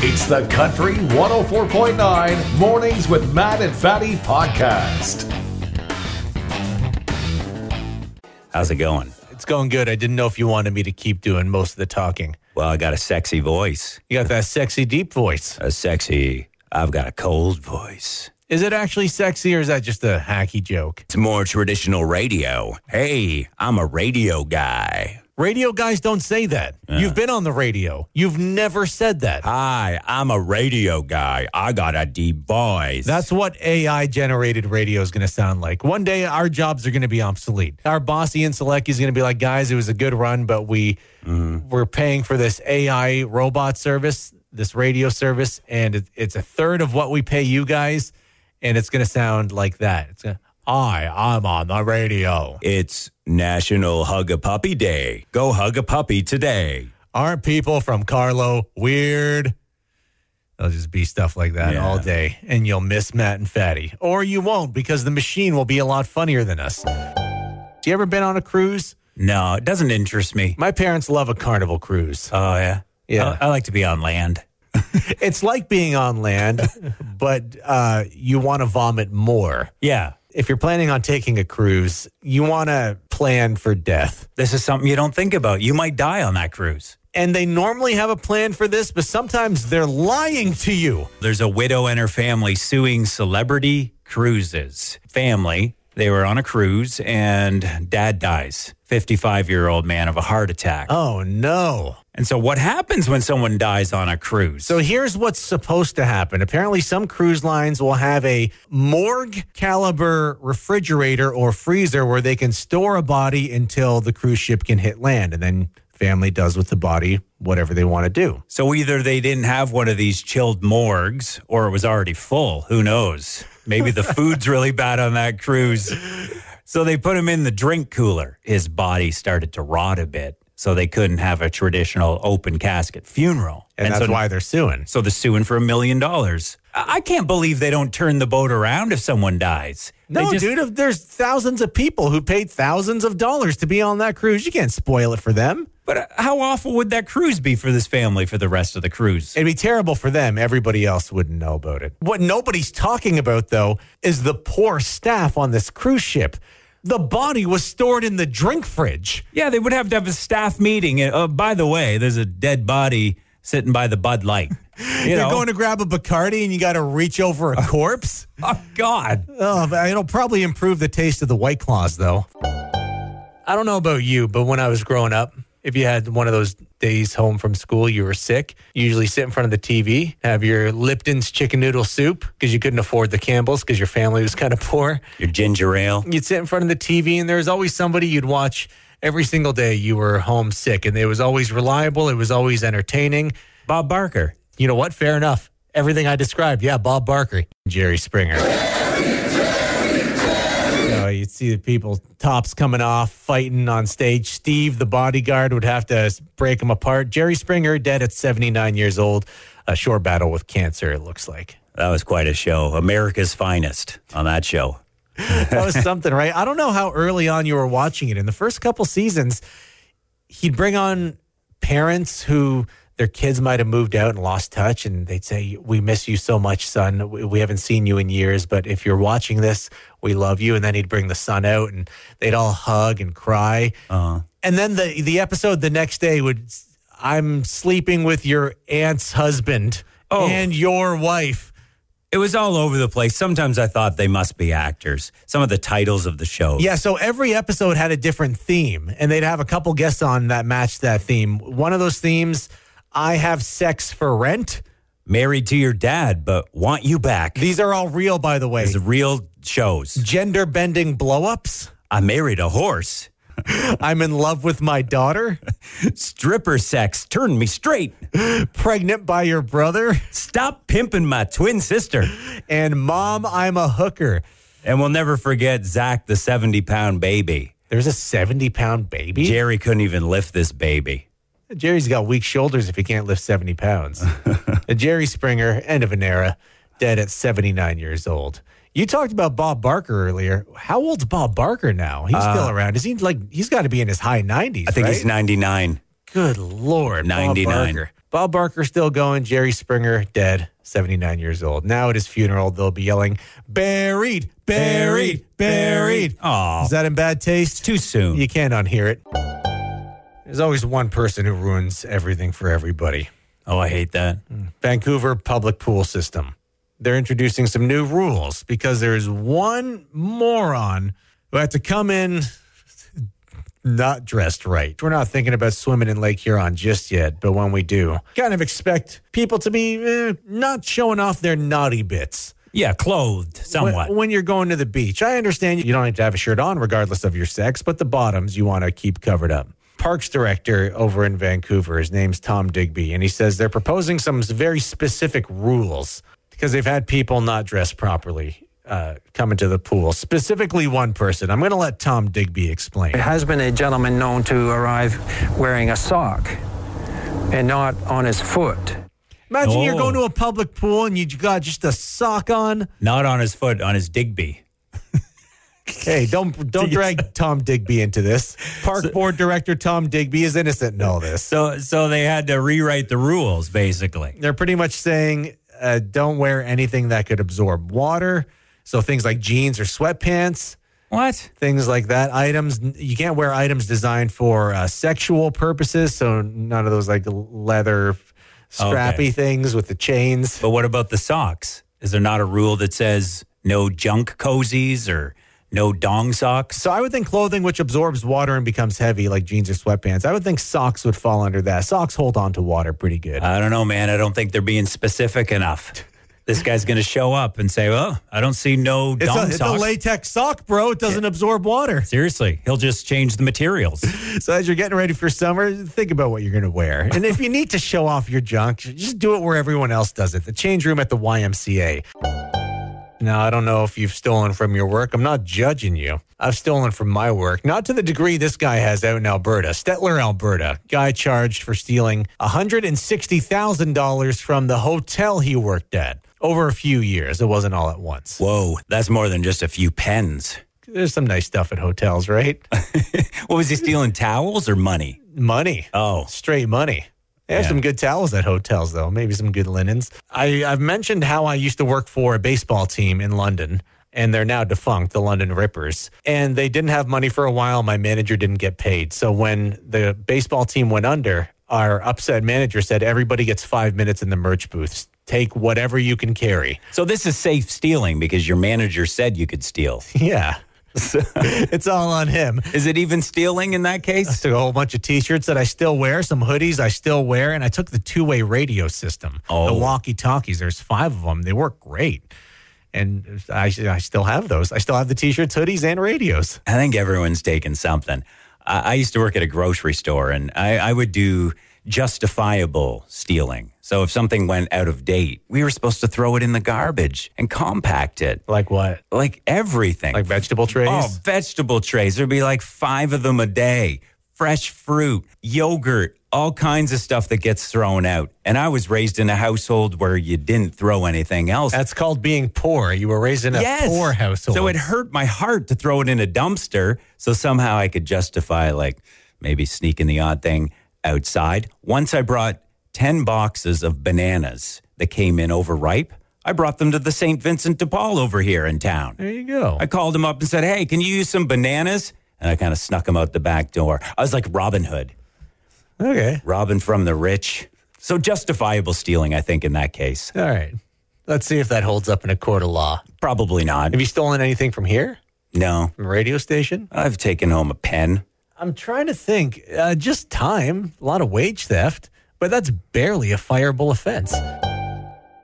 It's the Country 104.9 Mornings with Matt and Fadi podcast. How's it going? It's going good. I didn't know if you wanted me to keep doing most of the talking. Well, I got a sexy voice. You got that sexy deep voice. A sexy, I've got a cold voice. Is it actually sexy or is that just a hacky joke? It's more traditional radio. Hey, I'm a radio guy. Radio guys don't say that. You've been on the radio. You've never said that. Hi, I'm a radio guy. I got a deep voice. That's what AI generated radio is going to sound like. One day, our jobs are going to be obsolete. Our boss, Ian Selecki, is going to be like, guys, it was a good run, but we, mm-hmm. we're paying for this AI robot service, this radio service, and it, it's a third of what we pay you guys. And it's going to sound like that. It's gonna, Hi, I'm on the radio. It's National Hug a Puppy Day. Go hug a puppy today. Aren't people from Carlo weird? It'll just be stuff like that Yeah. all day, and you'll miss Matt and Fadi. Or you won't because the machine will be a lot funnier than us. Do you ever been on a cruise? No, it doesn't interest me. My parents love a carnival cruise. Oh, yeah? Yeah. I, I like to be on land. It's like being on land, but uh, you want to vomit more. Yeah. If you're planning on taking a cruise, you want to plan for death. This is something you don't think about. You might die on that cruise. And they normally have a plan for this, but sometimes they're lying to you. There's a widow and her family suing Celebrity Cruises. Family, they were on a cruise and dad dies. 55 year old man of a heart attack. Oh, no. And so, what happens when someone dies on a cruise? So here's what's supposed to happen. Apparently, some cruise lines will have a morgue caliber refrigerator or freezer where they can store a body until the cruise ship can hit land. And then family does with the body whatever they want to do. so, either they didn't have one of these chilled morgues or it was already full. Who knows? Maybe the food's really bad on that cruise. So, they put him in the drink cooler. His body started to rot a bit. So, they couldn't have a traditional open casket funeral. And, that's so why they're suing. So they're suing for a million dollars. I I can't believe they don't turn the boat around if someone dies. No, just- dude, there's thousands of people who paid thousands of dollars to be on that cruise. You can't spoil it for them. But uh, how awful would that cruise be for this family for the rest of the cruise? It'd be terrible for them. Everybody else wouldn't know about it. What nobody's talking about, though, is the poor staff on this cruise ship. The body was stored in the drink fridge. yeah, they would have to have a staff meeting. Uh, by the way, there's a dead body sitting by the Bud Light. You You're know? going to grab a Bacardi and you got to reach over a corpse. oh God! oh, it'll probably improve the taste of the White Claws, though. I don't know about you, but when I was growing up, if you had one of those days home from school, you were sick, you usually sit in front of the TV, have your Lipton's chicken noodle soup because you couldn't afford the Campbell's because your family was kind of poor. Your ginger ale. You'd sit in front of the TV, and there was always somebody you'd watch every single day you were homesick, and it was always reliable, it was always entertaining. Bob Barker. You know what? Fair enough. Everything I described. Yeah, Bob Barker, Jerry Springer. You know, you'd see the people tops coming off, fighting on stage. Steve, the bodyguard, would have to break them apart. Jerry Springer, dead at 79 years old. A short battle with cancer, it looks like. That was quite a show. America's finest on that show. That was something, right? I don't know how early on you were watching it. In the first couple seasons, he'd bring on parents who their kids might have moved out and lost touch, and they'd say, "We miss you so much, son. We haven't seen you in years, but if you're watching this, we love you." And then he'd bring the son out, and they'd all hug and cry. Uh, And then the the episode the next day would, "I'm sleeping with your aunt's husband Oh. and your wife." it was all over the place. Sometimes I thought they must be actors. Some of the titles of the show. Yeah, so every episode had a different theme, and they'd have a couple guests on that matched that theme. One of those themes, I have sex for rent. Married to your dad, but want you back. These are all real, by the way. These are real shows. Gender bending blow ups. I married a horse. I'm in love with my daughter. Stripper sex turned me straight. Pregnant by your brother. Stop pimping my twin sister. And mom, I'm a hooker. And we'll never forget Zach, the 70 pound baby. There's a 70 pound baby. Jerry couldn't even lift this baby. Jerry's got weak shoulders if he can't lift 70 pounds. Jerry Springer, end of an era, dead at 79 years old. You talked about Bob Barker earlier. How old's Bob Barker now? He's still uh, around. Is he like, he's got to be in his high 90s, I think right? he's 99. Good Lord. Bob 99. Barker. Bob Barker still going. Jerry Springer dead, 79 years old. Now at his funeral, they'll be yelling, buried, buried, buried. Aw. Is that in bad taste? Too soon. You can't unhear it. There's always one person who ruins everything for everybody. Oh, I hate that. Vancouver public pool system. They're introducing some new rules because there's one moron who had to come in not dressed right. We're not thinking about swimming in Lake Huron just yet, but when we do, kind of expect people to be eh, not showing off their naughty bits. Yeah, clothed somewhat. When, when you're going to the beach, I understand you don't have to have a shirt on regardless of your sex, but the bottoms you want to keep covered up. Parks director over in Vancouver, his name's Tom Digby, and he says they're proposing some very specific rules because they've had people not dressed properly uh, come into the pool. Specifically, one person. I'm going to let Tom Digby explain. There has been a gentleman known to arrive wearing a sock and not on his foot. Imagine you're Oh. going to a public pool and you got just a sock on. Not on his foot, on his Digby. Hey, don't don't drag Tom Digby into this. Park board director Tom Digby is innocent in all this. So, so they had to rewrite the rules, basically. They're pretty much saying uh, don't wear anything that could absorb water. So things like jeans or sweatpants, What? things like that. Items you can't wear items designed for uh, sexual purposes. So none of those like leather scrappy Okay. things with the chains. But what about the socks? Is there not a rule that says no junk cozies or no dong socks? So I would think clothing which absorbs water and becomes heavy, like jeans or sweatpants. I would think socks would fall under that. Socks hold on to water pretty good. I don't know, man. I don't think they're being specific enough. This guy's going to show up and say, "Well, I don't see no it's, dong a, it's a latex sock, bro. It doesn't absorb water. Seriously, he'll just change the materials. So as you're getting ready for summer, think about what you're going to wear. And if you need to show off your junk, just do it where everyone else does it. The change room at the YMCA. Now, I don't know if you've stolen from your work. I'm not judging you. I've stolen from my work, not to the degree this guy has out in Alberta, Stettler, Alberta. Guy charged for stealing $160,000 from the hotel he worked at over a few years. It wasn't all at once. Whoa, that's more than just a few pens. There's some nice stuff at hotels, right? What was he stealing? towels or money? Money. Oh, straight money. They have Yeah. some good towels at hotels, though. Maybe some good linens. I, I've mentioned how I used to work for a baseball team in London, and they're now defunct, the London Rippers. And they didn't have money for a while. My manager didn't get paid. So when the baseball team went under, our upset manager said, Everybody gets five minutes in the merch booths. Take whatever you can carry. so this is safe stealing because your manager said you could steal. Yeah. it's all on him. Is it even stealing in that I case? took a whole bunch of t-shirts that I still wear, some hoodies I still wear, and I took the two-way radio system, Oh. the walkie-talkies. There's five of them. They work great, and I, I still have those. I still have the t-shirts, hoodies, and radios. I think everyone's taken something. I, I used to work at a grocery store and I, I would do justifiable stealing. So if something went out of date, we were supposed to throw it in the garbage and compact it. Like what? Like everything. Like vegetable oh, trays? Oh, vegetable trays. There'd be like five of them a day. Fresh fruit, yogurt, all kinds of stuff that gets thrown out. And I was raised in a household where you didn't throw anything else. That's called being poor. You were raised in a yes. poor household. So it hurt my heart to throw it in a dumpster. So somehow I could justify like maybe sneaking the odd thing outside. Once I brought 10 boxes of bananas that came in overripe. I brought them to the St. Vincent de Paul over here in town. there you go. I called him up and said, Hey, can you use some bananas? And I kind of snuck them out the back door. I was like Robin Hood, okay. Robin from the rich. So justifiable stealing, I think, in that case. All right. Let's see if that holds up in a court of law. Probably not. Have you stolen anything from here? No. From a radio station? I've taken home a pen. I'm trying to think. Uh, just time, a lot of wage theft, but that's barely a fireable offense.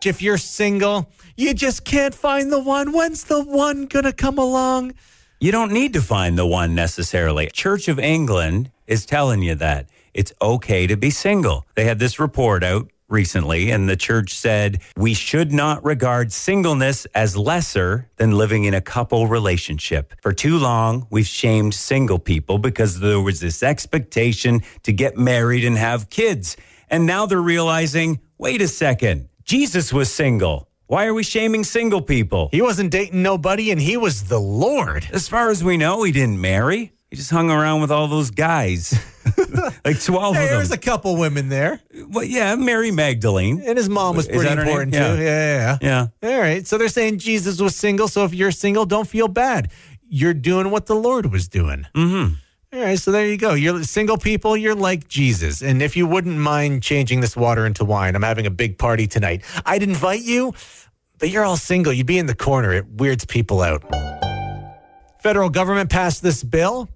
If you're single, you just can't find the one. When's the one gonna come along? You don't need to find the one necessarily. Church of England is telling you that it's okay to be single. They had this report out recently, and the church said we should not regard singleness as lesser than living in a couple relationship. For too long, we've shamed single people because there was this expectation to get married and have kids. And now they're realizing wait a second, Jesus was single. Why are we shaming single people? He wasn't dating nobody, and he was the Lord. As far as we know, he didn't marry. He just hung around with all those guys. like 12 Hey, of them. there's a couple women there, well, yeah, Mary Magdalene. and his mom was Is pretty that her name? important too. Yeah, yeah, yeah. Yeah. All right. So they're saying Jesus was single. So if you're single, don't feel bad. You're doing what the Lord was doing. Mm-hmm. All right. So there you go. You're single people. You're like Jesus. And if you wouldn't mind changing this water into wine, I'm having a big party tonight. I'd invite you, but you're all single. You'd be in the corner. It weirds people out. Federal government passed this bill.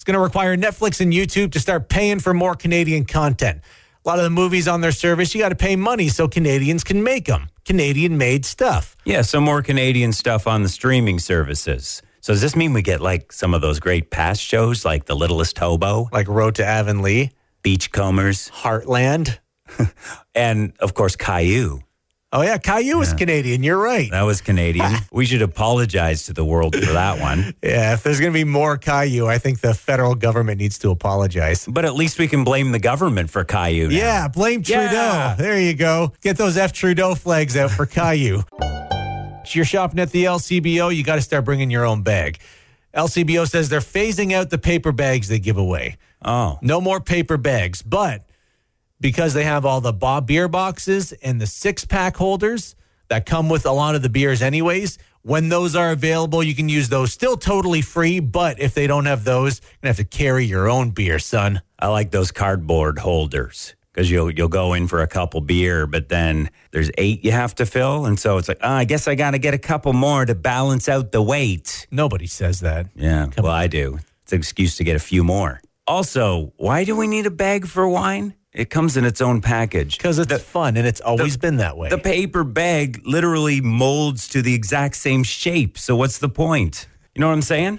It's going to require Netflix and YouTube to start paying for more Canadian content. A lot of the movies on their service, you got to pay money so Canadians can make them. Canadian made stuff. Yeah, some more Canadian stuff on the streaming services. So does this mean we get like some of those great past shows like The Littlest Hobo, like Road to Avonlea, Beachcombers, Heartland. and of course Caillou? Oh yeah, Caillou is Canadian. You're right. That was Canadian. we should apologize to the world for that one. Yeah, if there's going to be more Caillou, I think the federal government needs to apologize. But at least we can blame the government for Caillou. now. Yeah, blame Trudeau. Yeah. There you go. Get those F Trudeau flags out for Caillou. You're shopping at the LCBO, you got to start bringing your own bag. LCBO says they're phasing out the paper bags they give away. Oh. No more paper bags, but because they have all the Bob beer boxes and the six pack holders that come with a lot of the beers, anyways, when those are available, you can use those still totally free. But if they don't have those, you're going to have to carry your own beer, son. I like those cardboard holders because you'll you'll go in for a couple beer, but then there's eight you have to fill, and so it's like, oh, I guess I got to get a couple more to balance out the weight. Nobody says that. Yeah, well, I do. It's an excuse to get a few more. Also, why do we need a bag for wine? It comes in its own package. Because it's fun and it's always been that way. The paper bag literally molds to the exact same shape. So what's the point? You know what I'm saying?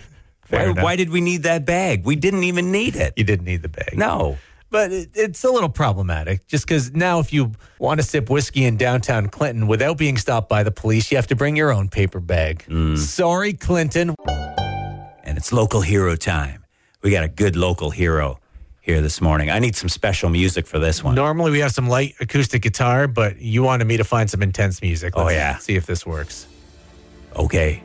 Why, why did we need that bag? We didn't even need it. you didn't need the bag. No. But it, it's a little problematic just because now, if you want to sip whiskey in downtown Clinton without being stopped by the police, you have to bring your own paper bag. Mm. Sorry, Clinton. and it's local hero time. We got a good local hero here this morning. I need some special music for this one. Normally, we have some light acoustic guitar, but you wanted me to find some intense music. Oh, Let's yeah. See if this works. Okay.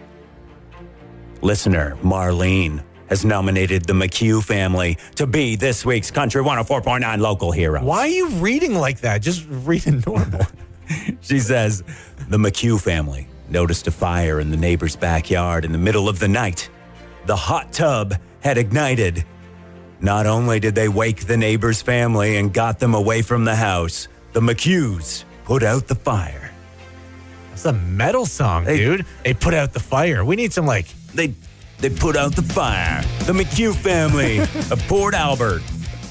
Listener Marlene has nominated the McHugh family to be this week's Country 104.9 local hero. Why are you reading like that? Just read it normal. She says the McHugh family noticed a fire in the neighbor's backyard in the middle of the night. The hot tub had ignited. Not only did they wake the neighbor's family and got them away from the house, the McHughes put out the fire. It's a metal song, Hey. dude. They put out the fire. We need some like They they put out the fire. The McHugh family of Port Albert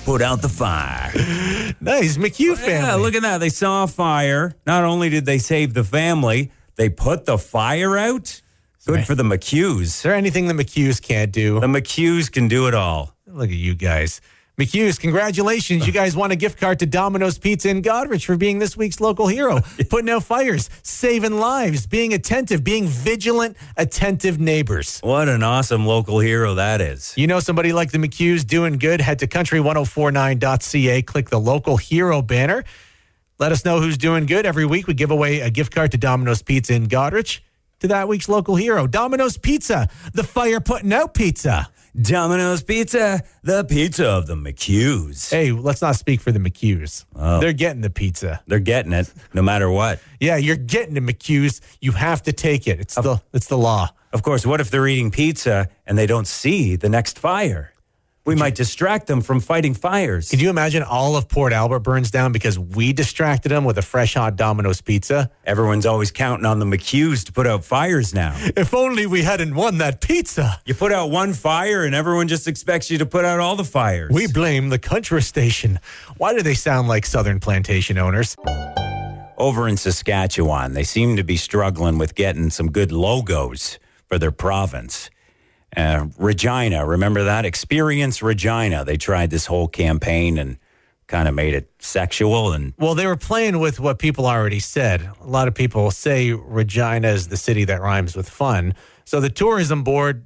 put out the fire. nice McHugh oh, family. Yeah, look at that. They saw a fire. Not only did they save the family, they put the fire out. Good for the McHughes. Is there anything the McHughes can't do? The McHughes can do it all. Look at you guys. McHughes, congratulations. You guys won a gift card to Domino's Pizza in Goderich for being this week's local hero, putting out fires, saving lives, being attentive, being vigilant, attentive neighbors. What an awesome local hero that is. You know somebody like the McHughes doing good? Head to country1049.ca, click the local hero banner. Let us know who's doing good. Every week we give away a gift card to Domino's Pizza in Goderich to that week's local hero, Domino's Pizza, the fire putting out pizza. Domino's Pizza, the pizza of the McHughes. Hey, let's not speak for the McHughes. Oh. They're getting the pizza. They're getting it no matter what. Yeah, you're getting the McHughes. You have to take it. It's the it's the law. Of course, what if they're eating pizza and they don't see the next fire? We might distract them from fighting fires. Could you imagine all of Port Albert burns down because we distracted them with a fresh hot Domino's pizza? Everyone's always counting on the McHughes to put out fires now. If only we hadn't won that pizza. You put out one fire and everyone just expects you to put out all the fires. We blame the country station. Why do they sound like Southern plantation owners? Over in Saskatchewan, they seem to be struggling with getting some good logos for their province. Uh, Regina, remember that? Experience Regina. They tried this whole campaign and kind of made it sexual and Well, they were playing with what people already said. A lot of people say Regina is the city that rhymes with fun. So the tourism board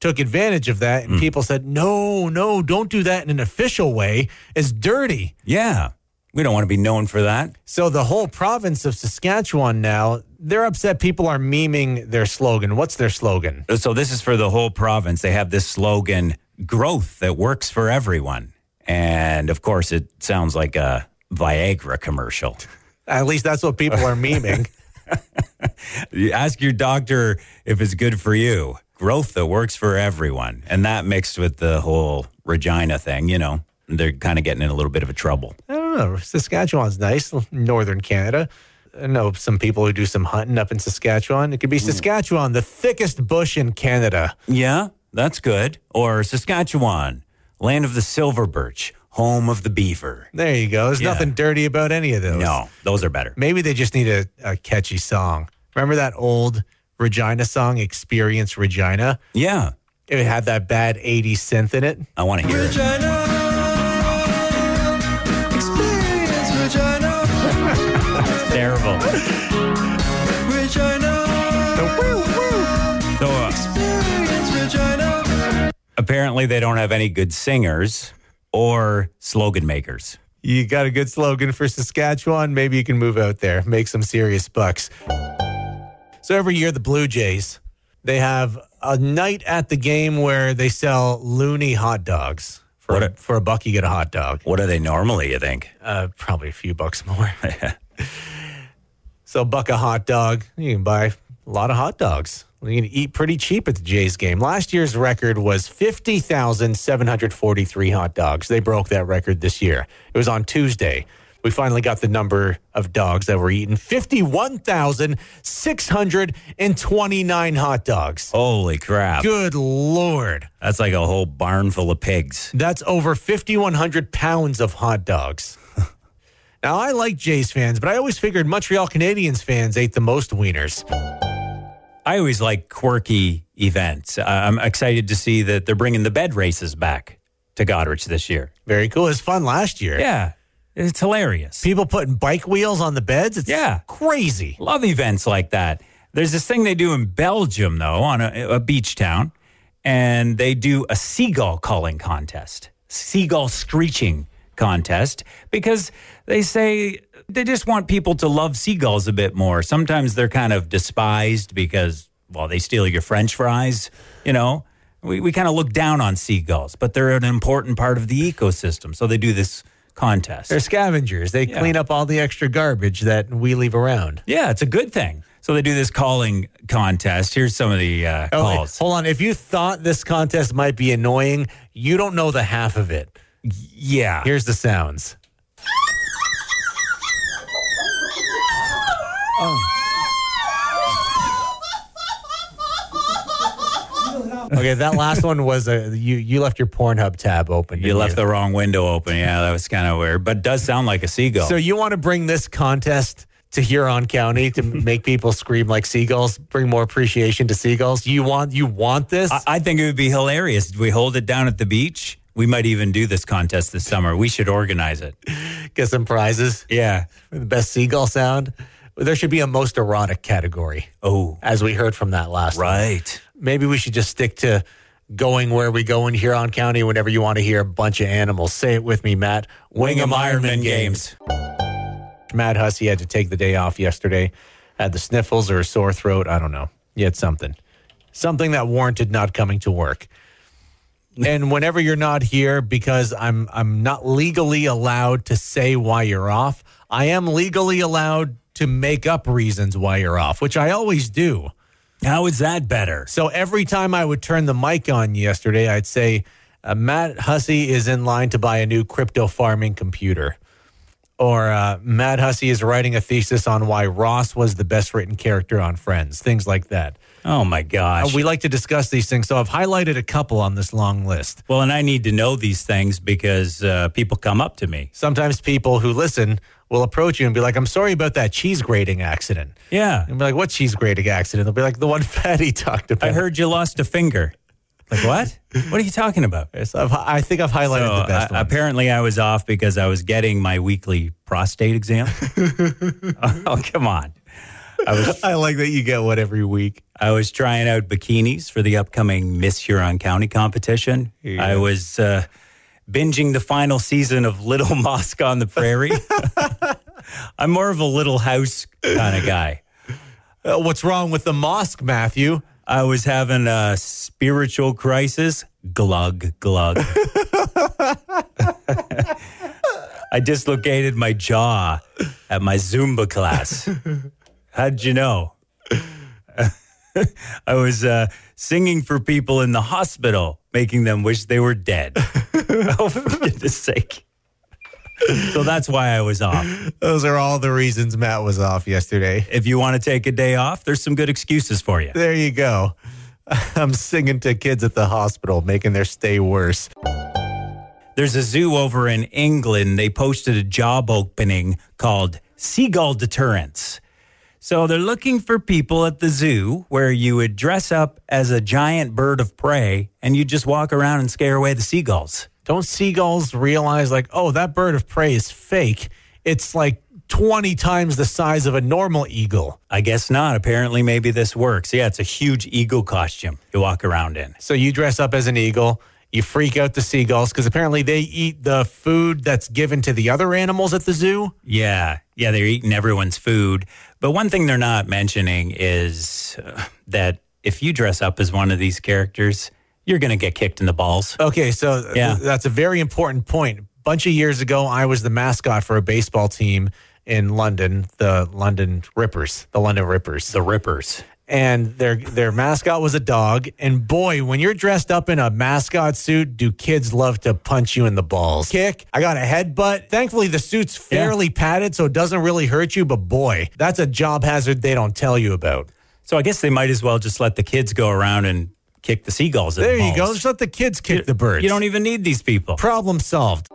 took advantage of that, and people said, no, no, don't do that in an official way. It's dirty. yeah, we don't want to be known for that. So the whole province of Saskatchewan now, they're upset people are memeing their slogan. What's their slogan? So this is for the whole province. They have this slogan, growth that works for everyone. And of course, it sounds like a Viagra commercial. At least that's what people are memeing. You ask your doctor if it's good for you. Growth that works for everyone. And that mixed with the whole Regina thing, you know, they're kind of getting in a little bit of a trouble. Eh, I know. Saskatchewan's nice, northern Canada. I know some people who do some hunting up in Saskatchewan. It could be mm. Saskatchewan, the thickest bush in Canada. Yeah, that's good. Or Saskatchewan, land of the silver birch, home of the beaver. There you go. There's Yeah. nothing dirty about any of those. No, those are better. Maybe they just need a, a catchy song. Remember that old Regina song, Experience Regina? Yeah, It had that bad 80s synth in it. I want to hear it. Terrible. So, uh, apparently, they don't have any good singers or slogan makers. You got a good slogan for Saskatchewan. Maybe you can move out there, make some serious bucks. So every year, the Blue Jays, they have a night at the game where they sell loony hot dogs. For, What a, a- for a buck, you get a hot dog. What are they normally, you think? Uh, probably a few bucks more. so, buck a hot dog, you can buy a lot of hot dogs. You can eat pretty cheap at the Jays game. Last year's record was 50,743 hot dogs. They broke that record this year. It was on Tuesday. We finally got the number of dogs that were eaten 51,629 hot dogs. Holy crap. Good Lord. That's like a whole barn full of pigs. That's over 5,100 pounds of hot dogs. Now, I like Jays fans, but I always figured Montreal Canadiens fans ate the most wieners. I always like quirky events. Uh, I'm excited to see that they're bringing the bed races back to Goderich this year. Very cool. It was fun last year. Yeah, it's hilarious. People putting bike wheels on the beds. It's Yeah. crazy. Love events like that. There's this thing they do in Belgium, though, on a, a beach town, and they do a seagull calling contest, seagull screeching contest, because they say they just want people to love seagulls a bit more. Sometimes they're kind of despised because, well, they steal your french fries, you know. We, we kind of look down on seagulls, but they're an important part of the ecosystem. So they do this contest. They're scavengers. They Yeah. clean up all the extra garbage that we leave around. Yeah, it's a good thing. So they do this calling contest. Here's some of the uh, Oh, calls. hold on. If you thought this contest might be annoying, you don't know the half of it. Yeah. Here's the sounds. Oh. Okay, that last one was a you. You left your Pornhub tab open. you didn't left the wrong window open. Yeah, that was kind of weird, but it does sound like a seagull. So you want to bring this contest to Huron County to make people scream like seagulls, bring more appreciation to seagulls? You want you want this? I, I think it would be hilarious. if We hold it down at the beach. We might even do this contest this summer. We should organize it. Get some prizes Yeah. for the best seagull sound. There should be a most erotic category, Oh, as we heard from that last right. Maybe we should just stick to going where we go in Huron County whenever you want to hear a bunch of animals. Say it with me, Matt. Wingham Ironman Games. Matt Hussey had to take the day off yesterday. Had the sniffles or a sore throat. I don't know. He had something. Something that warranted not coming to work. And whenever you're not here, because I'm I'm not legally allowed to say why you're off, I am legally allowed to make up reasons why you're off, which I always do. How is that better? So every time I would turn the mic on yesterday, I'd say, uh, Matt Hussey is in line to buy a new crypto farming computer. Or uh, Matt Hussey is writing a thesis on why Ross was the best written character on Friends, things like that. Oh my Uh, gosh. we like to discuss these things. So I've highlighted a couple on this long list. well, and I need to know these things because uh, people come up to me. Sometimes people who listen will approach you and be like, I'm sorry about that cheese grating accident. Yeah. And be like, what cheese grating accident? They'll be like, the one Fadi talked about. I heard you lost a finger. Like what? what are you talking about? I think I've highlighted So, the best uh, ones. apparently, I was off because I was getting my weekly prostate exam. oh, come on! I was I like that you get one every week. I was trying out bikinis for the upcoming Miss Huron County competition. I was uh, binging the final season of Little Mosque on the Prairie. I'm more of a Little House kind of guy. Uh, what's wrong with the mosque, Matthew? I was having a spiritual crisis. Glug glug. I dislocated my jaw at my Zumba class. How'd you know? I was uh, singing for people in the hospital, making them wish they were dead. oh, for goodness sake. So that's why I was off. Those are all the reasons Matt was off yesterday. If you want to take a day off, there's some good excuses for you. There you go. I'm singing to kids at the hospital, making their stay worse. There's a zoo over in England. They posted a job opening called Seagull Deterrence. So they're looking for people at the zoo where you would dress up as a giant bird of prey and you just walk around and scare away the seagulls. Don't seagulls realize, like, oh, that bird of prey is fake? It's like 20 times the size of a normal eagle. I guess not. Apparently, maybe this works. Yeah, it's a huge eagle costume you walk around in. So you dress up as an eagle. You freak out the seagulls because apparently they eat the food that's given to the other animals at the zoo. Yeah, yeah, they're eating everyone's food. But one thing they're not mentioning is uh, that if you dress up as one of these characters, you're going to get kicked in the balls. Okay, so th- Yeah. that's a very important point. A bunch of years ago, I was the mascot for a baseball team in London, the London Rippers, the London Rippers. The Rippers. And their their mascot was a dog. And boy, when you're dressed up in a mascot suit, do kids love to punch you in the balls? Kick. I got a headbutt. Thankfully, the suit's fairly padded, so it doesn't really hurt you. But boy, that's a job hazard they don't tell you about. So I guess they might as well just let the kids go around and kick the seagulls There the you go. Just let the kids kick the birds. You don't even need these people. Problem solved.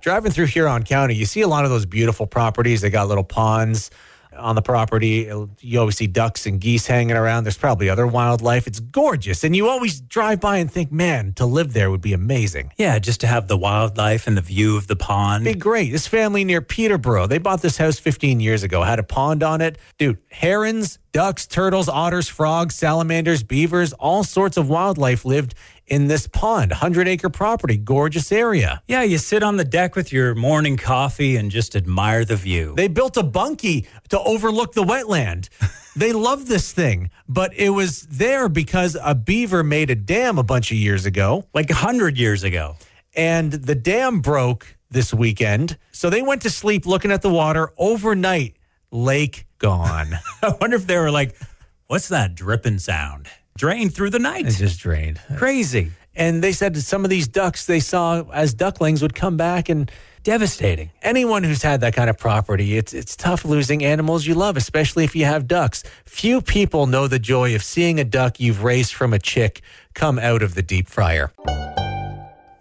Driving through Huron County, you see a lot of those beautiful properties. They got little ponds on the property. You always see ducks and geese hanging around. There's probably other wildlife. It's gorgeous. And you always drive by and think, man, to live there would be amazing. Yeah, just to have the wildlife and the view of the pond. It'd Be great. This family near Peterborough, they bought this house 15 years ago, had a pond on it. Dude, herons, ducks, turtles, otters, frogs, salamanders, beavers, all sorts of wildlife lived in this pond. 100 acre property, gorgeous area. Yeah, you sit on the deck with your morning coffee and just admire the view. They built a bunkie to overlook the wetland. they love this thing, but it was there because a beaver made a dam a bunch of years ago, like a hundred years ago. and the dam broke this weekend. So they went to sleep looking at the water overnight. Lake gone. I wonder if they were like, what's that dripping sound? Drained through the night. it just drained. Crazy. And they said that some of these ducks they saw as ducklings would come back and Devastating. anyone who's had that kind of property, it's it's tough losing animals you love, especially if you have ducks. Few people know the joy of seeing a duck you've raised from a chick come out of the deep fryer.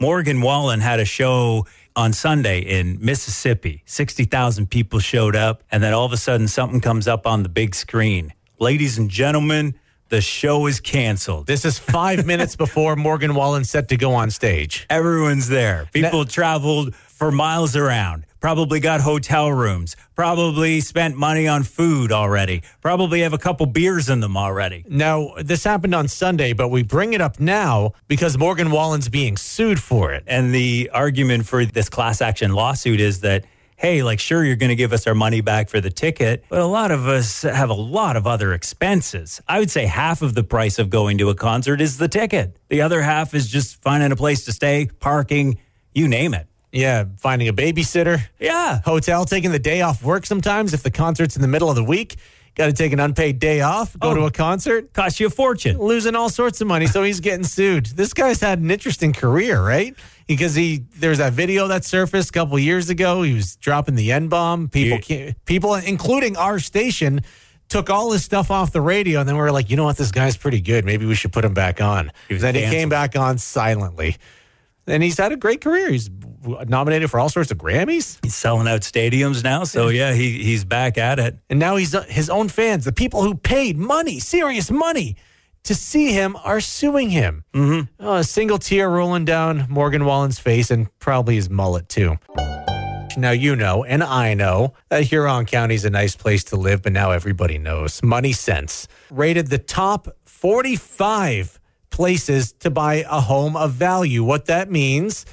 Morgan Wallen had a show on Sunday in Mississippi. 60,000 people showed up, and then all of a sudden something comes up on the big screen. Ladies and gentlemen, the show is canceled. This is five minutes before Morgan Wallen's set to go on stage. Everyone's there. People traveled for miles around. Probably got hotel rooms. Probably spent money on food already. Probably have a couple beers in them already. Now, this happened on Sunday, but we bring it up now because Morgan Wallen's being sued for it. And the argument for this class action lawsuit is that, hey, like, sure, you're going to give us our money back for the ticket, but a lot of us have a lot of other expenses. I would say half of the price of going to a concert is the ticket, the other half is just finding a place to stay, parking, you name it. Yeah, finding a babysitter, Yeah. hotel, taking the day off work sometimes if the concert's in the middle of the week. Got to take an unpaid day off, go Oh. to a concert. Cost you a fortune. losing all sorts of money, so he's getting sued. This guy's had an interesting career, right? Because he there's that video that surfaced a couple years ago. He was dropping the N bomb. People, Yeah. can't, people, including our station, took all his stuff off the radio, and then we were like, you know what, this guy's pretty good. Maybe we should put him back on. Then he came back on silently, and he's had a great career. He's nominated for all sorts of Grammys. He's selling out stadiums now. So, yeah, he, he's back at it. And now he's uh, his own fans, the people who paid money, serious money, to see him are suing him. Mm-hmm. Oh, a single tear rolling down Morgan Wallen's face and probably his mullet too. Now you know, and I know that Huron County is a nice place to live, but now everybody knows. Money Sense rated the top 45 places to buy a home of value. What that means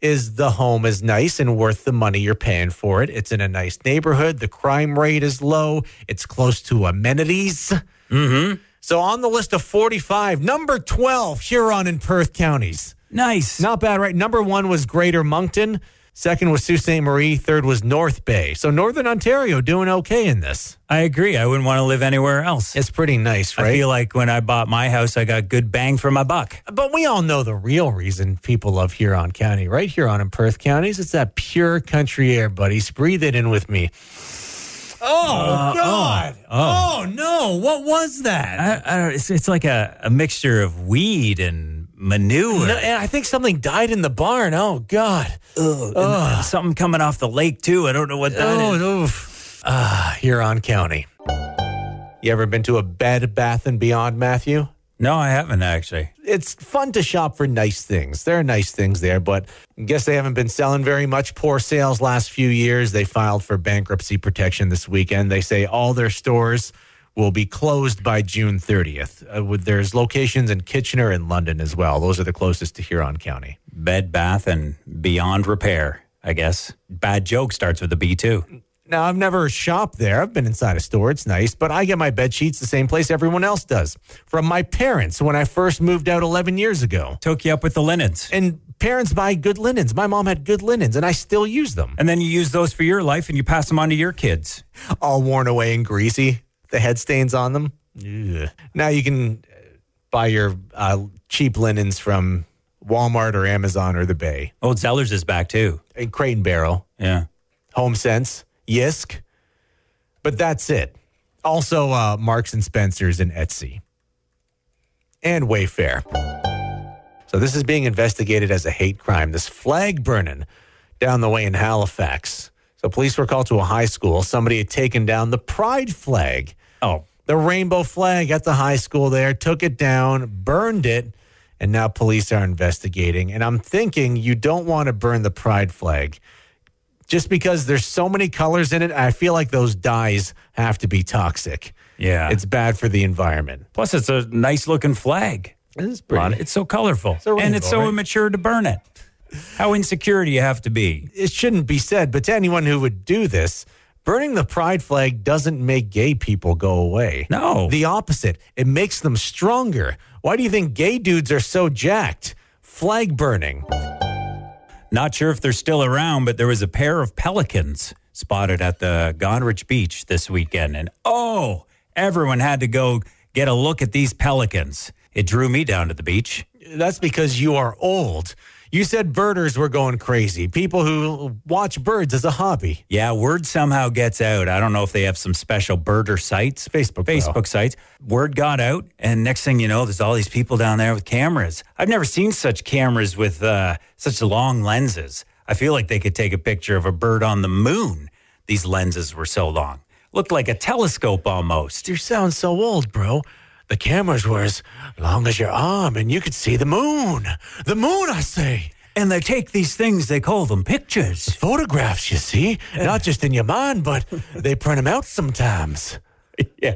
is the home is nice and worth the money you're paying for it. It's in a nice neighborhood. The crime rate is low. It's close to amenities. Mm-hmm. So on the list of 45, number 12, Huron and Perth counties. Nice. Not bad, right? Number one was Greater Moncton. Second was Sault Ste. Marie. Third was North Bay. So Northern Ontario doing okay in this. I agree. I wouldn't want to live anywhere else. It's pretty nice, right? I feel like when I bought my house, I got good bang for my buck. But we all know the real reason people love Huron County, right? Huron and Perth counties. It's that pure country air, buddies. Breathe it in with me. Oh, uh, God. Oh, oh. Oh. no. What was that? I, I don't, it's, it's like a, a mixture of weed and manure. No, and I think something died in the barn. Oh, God. And Something coming off the lake, too. I don't know what that is. Oh, oof. Ah, Huron County. You ever been to a Bed Bath and Beyond, Matthew? No, I haven't actually. It's fun to shop for nice things. There are nice things there, but I guess they haven't been selling very much. Poor sales last few years. They filed for bankruptcy protection this weekend. They say all their stores will be closed by June 30th. Uh, with, there's locations in Kitchener and London as well. Those are the closest to Huron County. Bed, bath, and beyond repair, I guess. Bad joke starts with a B, too. Now, I've never shopped there. I've been inside a store. It's nice, but I get my bed sheets the same place everyone else does from my parents when I first moved out 11 years ago. Took you up with the linens. And parents buy good linens. My mom had good linens, and I still use them. And then you use those for your life and you pass them on to your kids. All worn away and greasy, the head stains on them. Ugh. Now you can uh, buy your uh, cheap linens from Walmart or Amazon or the Bay. Old Zellers is back, too. And Crate and Barrel, Yeah. Home Sense, Yisk. But that's it. Also, uh, Marks and Spencer's and Etsy. And Wayfair. So this is being investigated as a hate crime. This flag burning down the way in Halifax. So police were called to a high school. Somebody had taken down the pride flag, Oh, the rainbow flag at the high school there, took it down, burned it, and now police are investigating. And I'm thinking you don't want to burn the pride flag just because there's so many colors in it. I feel like those dyes have to be toxic. yeah. It's bad for the environment. Plus, it's a nice looking flag. It's Ron. It's so colorful. a and it's so right? immature to burn it. How insecure do you have to be? it shouldn't be said, but to anyone who would do this, burning the pride flag doesn't make gay people go away. No. The opposite. It makes them stronger. Why do you think gay dudes are so jacked? Flag burning. Not sure if they're still around, but there was a pair of pelicans spotted at the Goderich Beach this weekend. And oh, everyone had to go get a look at these pelicans. It drew me down to the beach. That's because you are old. You said birders were going crazy. People who watch birds as a hobby. Yeah, word somehow gets out. I don't know if they have some special birder sites, Facebook. Facebook sites. Word got out, and next thing you know, there's all these people down there with cameras. I've never seen such cameras with uh, such long lenses. I feel like they could take a picture of a bird on the moon. These lenses were so long, looked like a telescope almost. You sound so old, bro. The cameras were as long as your arm and you could see the moon. The moon, I say. And they take these things, they call them pictures. Photographs, you see. Not just in your mind, but they print them out sometimes. yeah.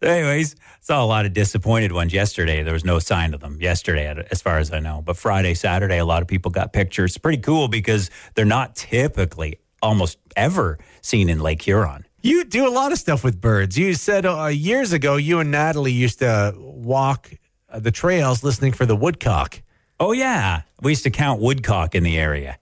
Anyways, saw a lot of disappointed ones yesterday. There was no sign of them yesterday, as far as I know. But Friday, Saturday, a lot of people got pictures. Pretty cool because they're not typically almost ever seen in Lake Huron. You do a lot of stuff with birds. You said uh, years ago you and Natalie used to walk uh, the trails listening for the woodcock. Oh, yeah. We used to count woodcock in the area.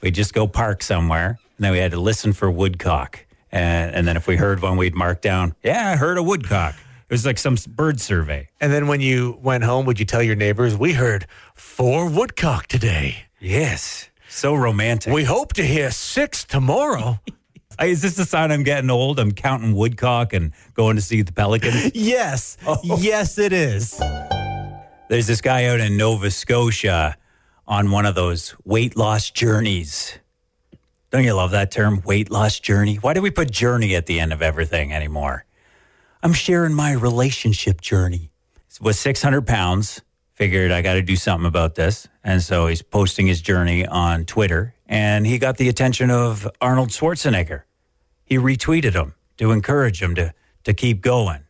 We'd just go park somewhere, and then we had to listen for woodcock. And, and then if we heard one, we'd mark down, yeah, I heard a woodcock. It was like some bird survey. And then when you went home, would you tell your neighbors, we heard four woodcock today? Yes. So romantic. We hope to hear six tomorrow. Is this the sign I'm getting old? I'm counting woodcock and going to see the pelicans. yes. Oh. Yes, it is. There's this guy out in Nova Scotia on one of those weight loss journeys. Don't you love that term, weight loss journey? Why do we put journey at the end of everything anymore? I'm sharing my relationship journey. Was 600 pounds. Figured I got to do something about this. And so he's posting his journey on Twitter. And he got the attention of Arnold Schwarzenegger. He retweeted him to encourage him to, to keep going.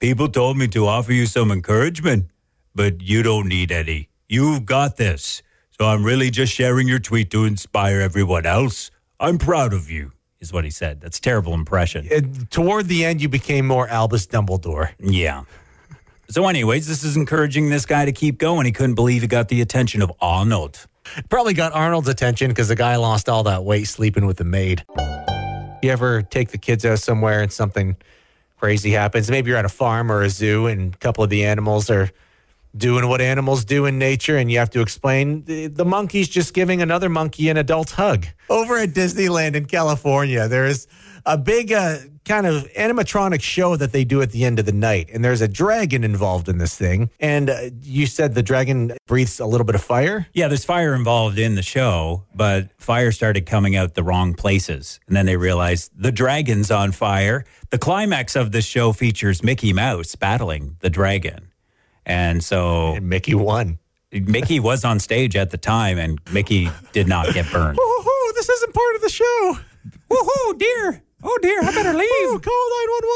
People told me to offer you some encouragement, but you don't need any. You've got this. So I'm really just sharing your tweet to inspire everyone else. I'm proud of you, is what he said. That's a terrible impression. Uh, toward the end, you became more Albus Dumbledore. Yeah. So, anyways, this is encouraging this guy to keep going. He couldn't believe he got the attention of Arnold. Probably got Arnold's attention because the guy lost all that weight sleeping with the maid. You ever take the kids out somewhere and something crazy happens? Maybe you're at a farm or a zoo and a couple of the animals are doing what animals do in nature, and you have to explain the, the monkey's just giving another monkey an adult hug. Over at Disneyland in California, there's a big uh, kind of animatronic show that they do at the end of the night, and there's a dragon involved in this thing. And uh, you said the dragon breathes a little bit of fire. Yeah, there's fire involved in the show, but fire started coming out the wrong places. And then they realized the dragon's on fire. The climax of this show features Mickey Mouse battling the dragon. And so And Mickey won. Mickey was on stage at the time, and Mickey did not get burned. Woohoo! This isn't part of the show. Woohoo, dear. Oh, dear, I better oh, leave. Ooh, call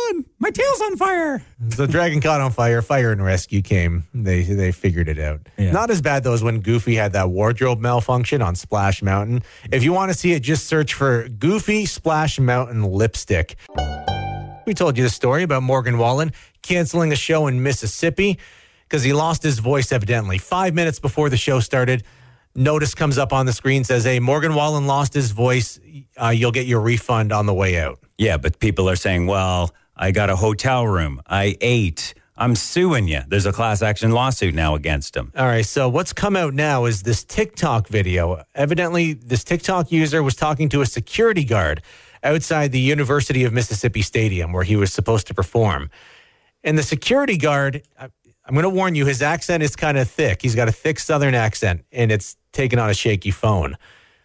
911. My tail's on fire. The dragon caught on fire. Fire and rescue came. They they figured it out. Yeah. Not as bad though as when Goofy had that wardrobe malfunction on Splash Mountain. If you want to see it, just search for Goofy Splash Mountain lipstick. We told you the story about Morgan Wallen canceling a show in Mississippi because he lost his voice evidently. Five minutes before the show started, notice comes up on the screen says, "Hey, Morgan Wallen lost his voice. Uh, you'll get your refund on the way out." Yeah, but people are saying, well, I got a hotel room. I ate. I'm suing you. There's a class action lawsuit now against him. All right. So what's come out now is this TikTok video. Evidently, this TikTok user was talking to a security guard outside the University of Mississippi Stadium where he was supposed to perform. And the security guard, I'm going to warn you, his accent is kind of thick. He's got a thick Southern accent, and it's taken on a shaky phone.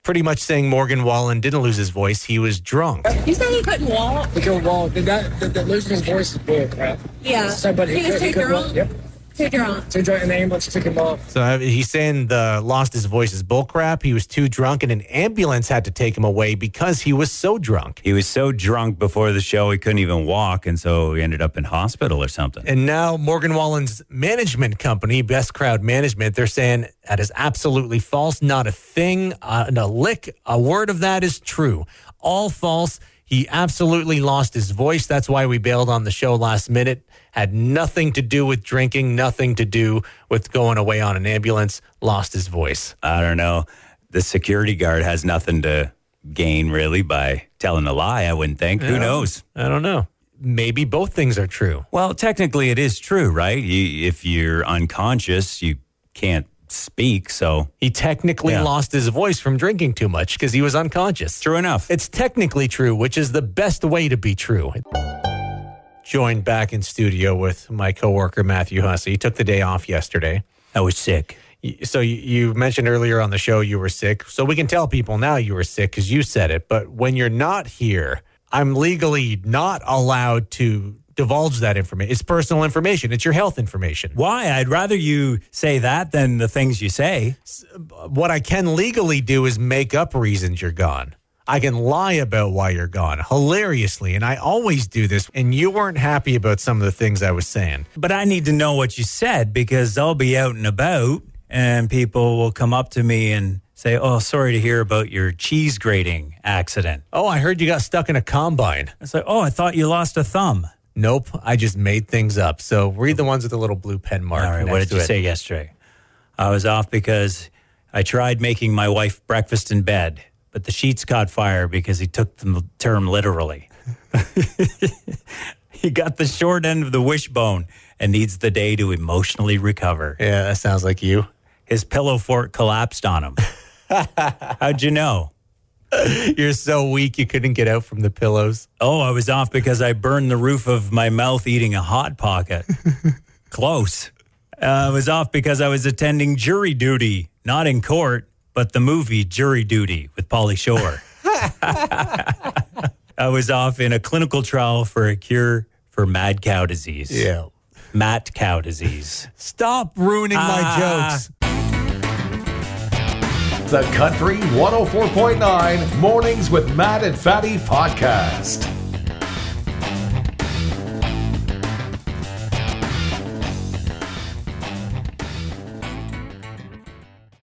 Pretty much saying Morgan Wallen didn't lose his voice. He was drunk. You said he couldn't walk. He couldn't walk. Did that? Did that losing his voice is bull crap. Yeah. So, but he, He just could, he take could your walk. own- Yep. Take your own. So he joined in the ambulance, took him off. So uh, he's saying the lost his voice is bullcrap. He was too drunk, and an ambulance had to take him away because he was so drunk. He was so drunk before the show, he couldn't even walk. And so he ended up in hospital or something. And now Morgan Wallen's management company, Best Crowd Management, they're saying that is absolutely false. Not a thing, uh, a lick, a word of that is true. All false. He absolutely lost his voice. That's why we bailed on the show last minute. Had nothing to do with drinking, nothing to do with going away on an ambulance. Lost his voice. I don't know. The security guard has nothing to gain really by telling a lie, I wouldn't think. Who knows? I don't know. Maybe both things are true. Well, technically, it is true, right? You, if you're unconscious, you can't speak. So, He technically Yeah. lost his voice from drinking too much because he was unconscious. true enough. It's technically true, which is the best way to be true. Joined back in studio with my coworker Matthew Hussey. He took the day off yesterday. I was sick. So you- you mentioned earlier on the show you were sick. So we can tell people now you were sick because you said it. But when you're not here, I'm legally not allowed to divulge that information. It's personal information. It's your health information. Why? I'd rather you say that than the things you say. what I can legally do is make up reasons you're gone. I can lie about why you're gone hilariously. And I always do this. And you weren't happy about some of the things I was saying. But I need to know what you said because I'll be out and about and people will come up to me and say, Oh, sorry to hear about your cheese grating accident. Oh, I heard you got stuck in a combine. It's like, Oh, I thought you lost a thumb. Nope. I just made things up. So read the ones with the little blue pen mark. All right, what did you it. say yesterday? I was off because I tried making my wife breakfast in bed, but the sheets caught fire because he took the term literally. he got the short end of the wishbone and needs the day to emotionally recover. Yeah, that sounds like you. His pillow fort collapsed on him. How'd you know? You're so weak you couldn't get out from the pillows. Oh, I was off because I burned the roof of my mouth eating a hot pocket. Close. Uh, I was off because I was attending jury duty, not in court, but the movie Jury Duty with Pauly Shore. I was off in a clinical trial for a cure for mad cow disease. Mat cow disease. Stop ruining my Ah. jokes. The Country 104.9 Mornings with Matt and Fadi podcast.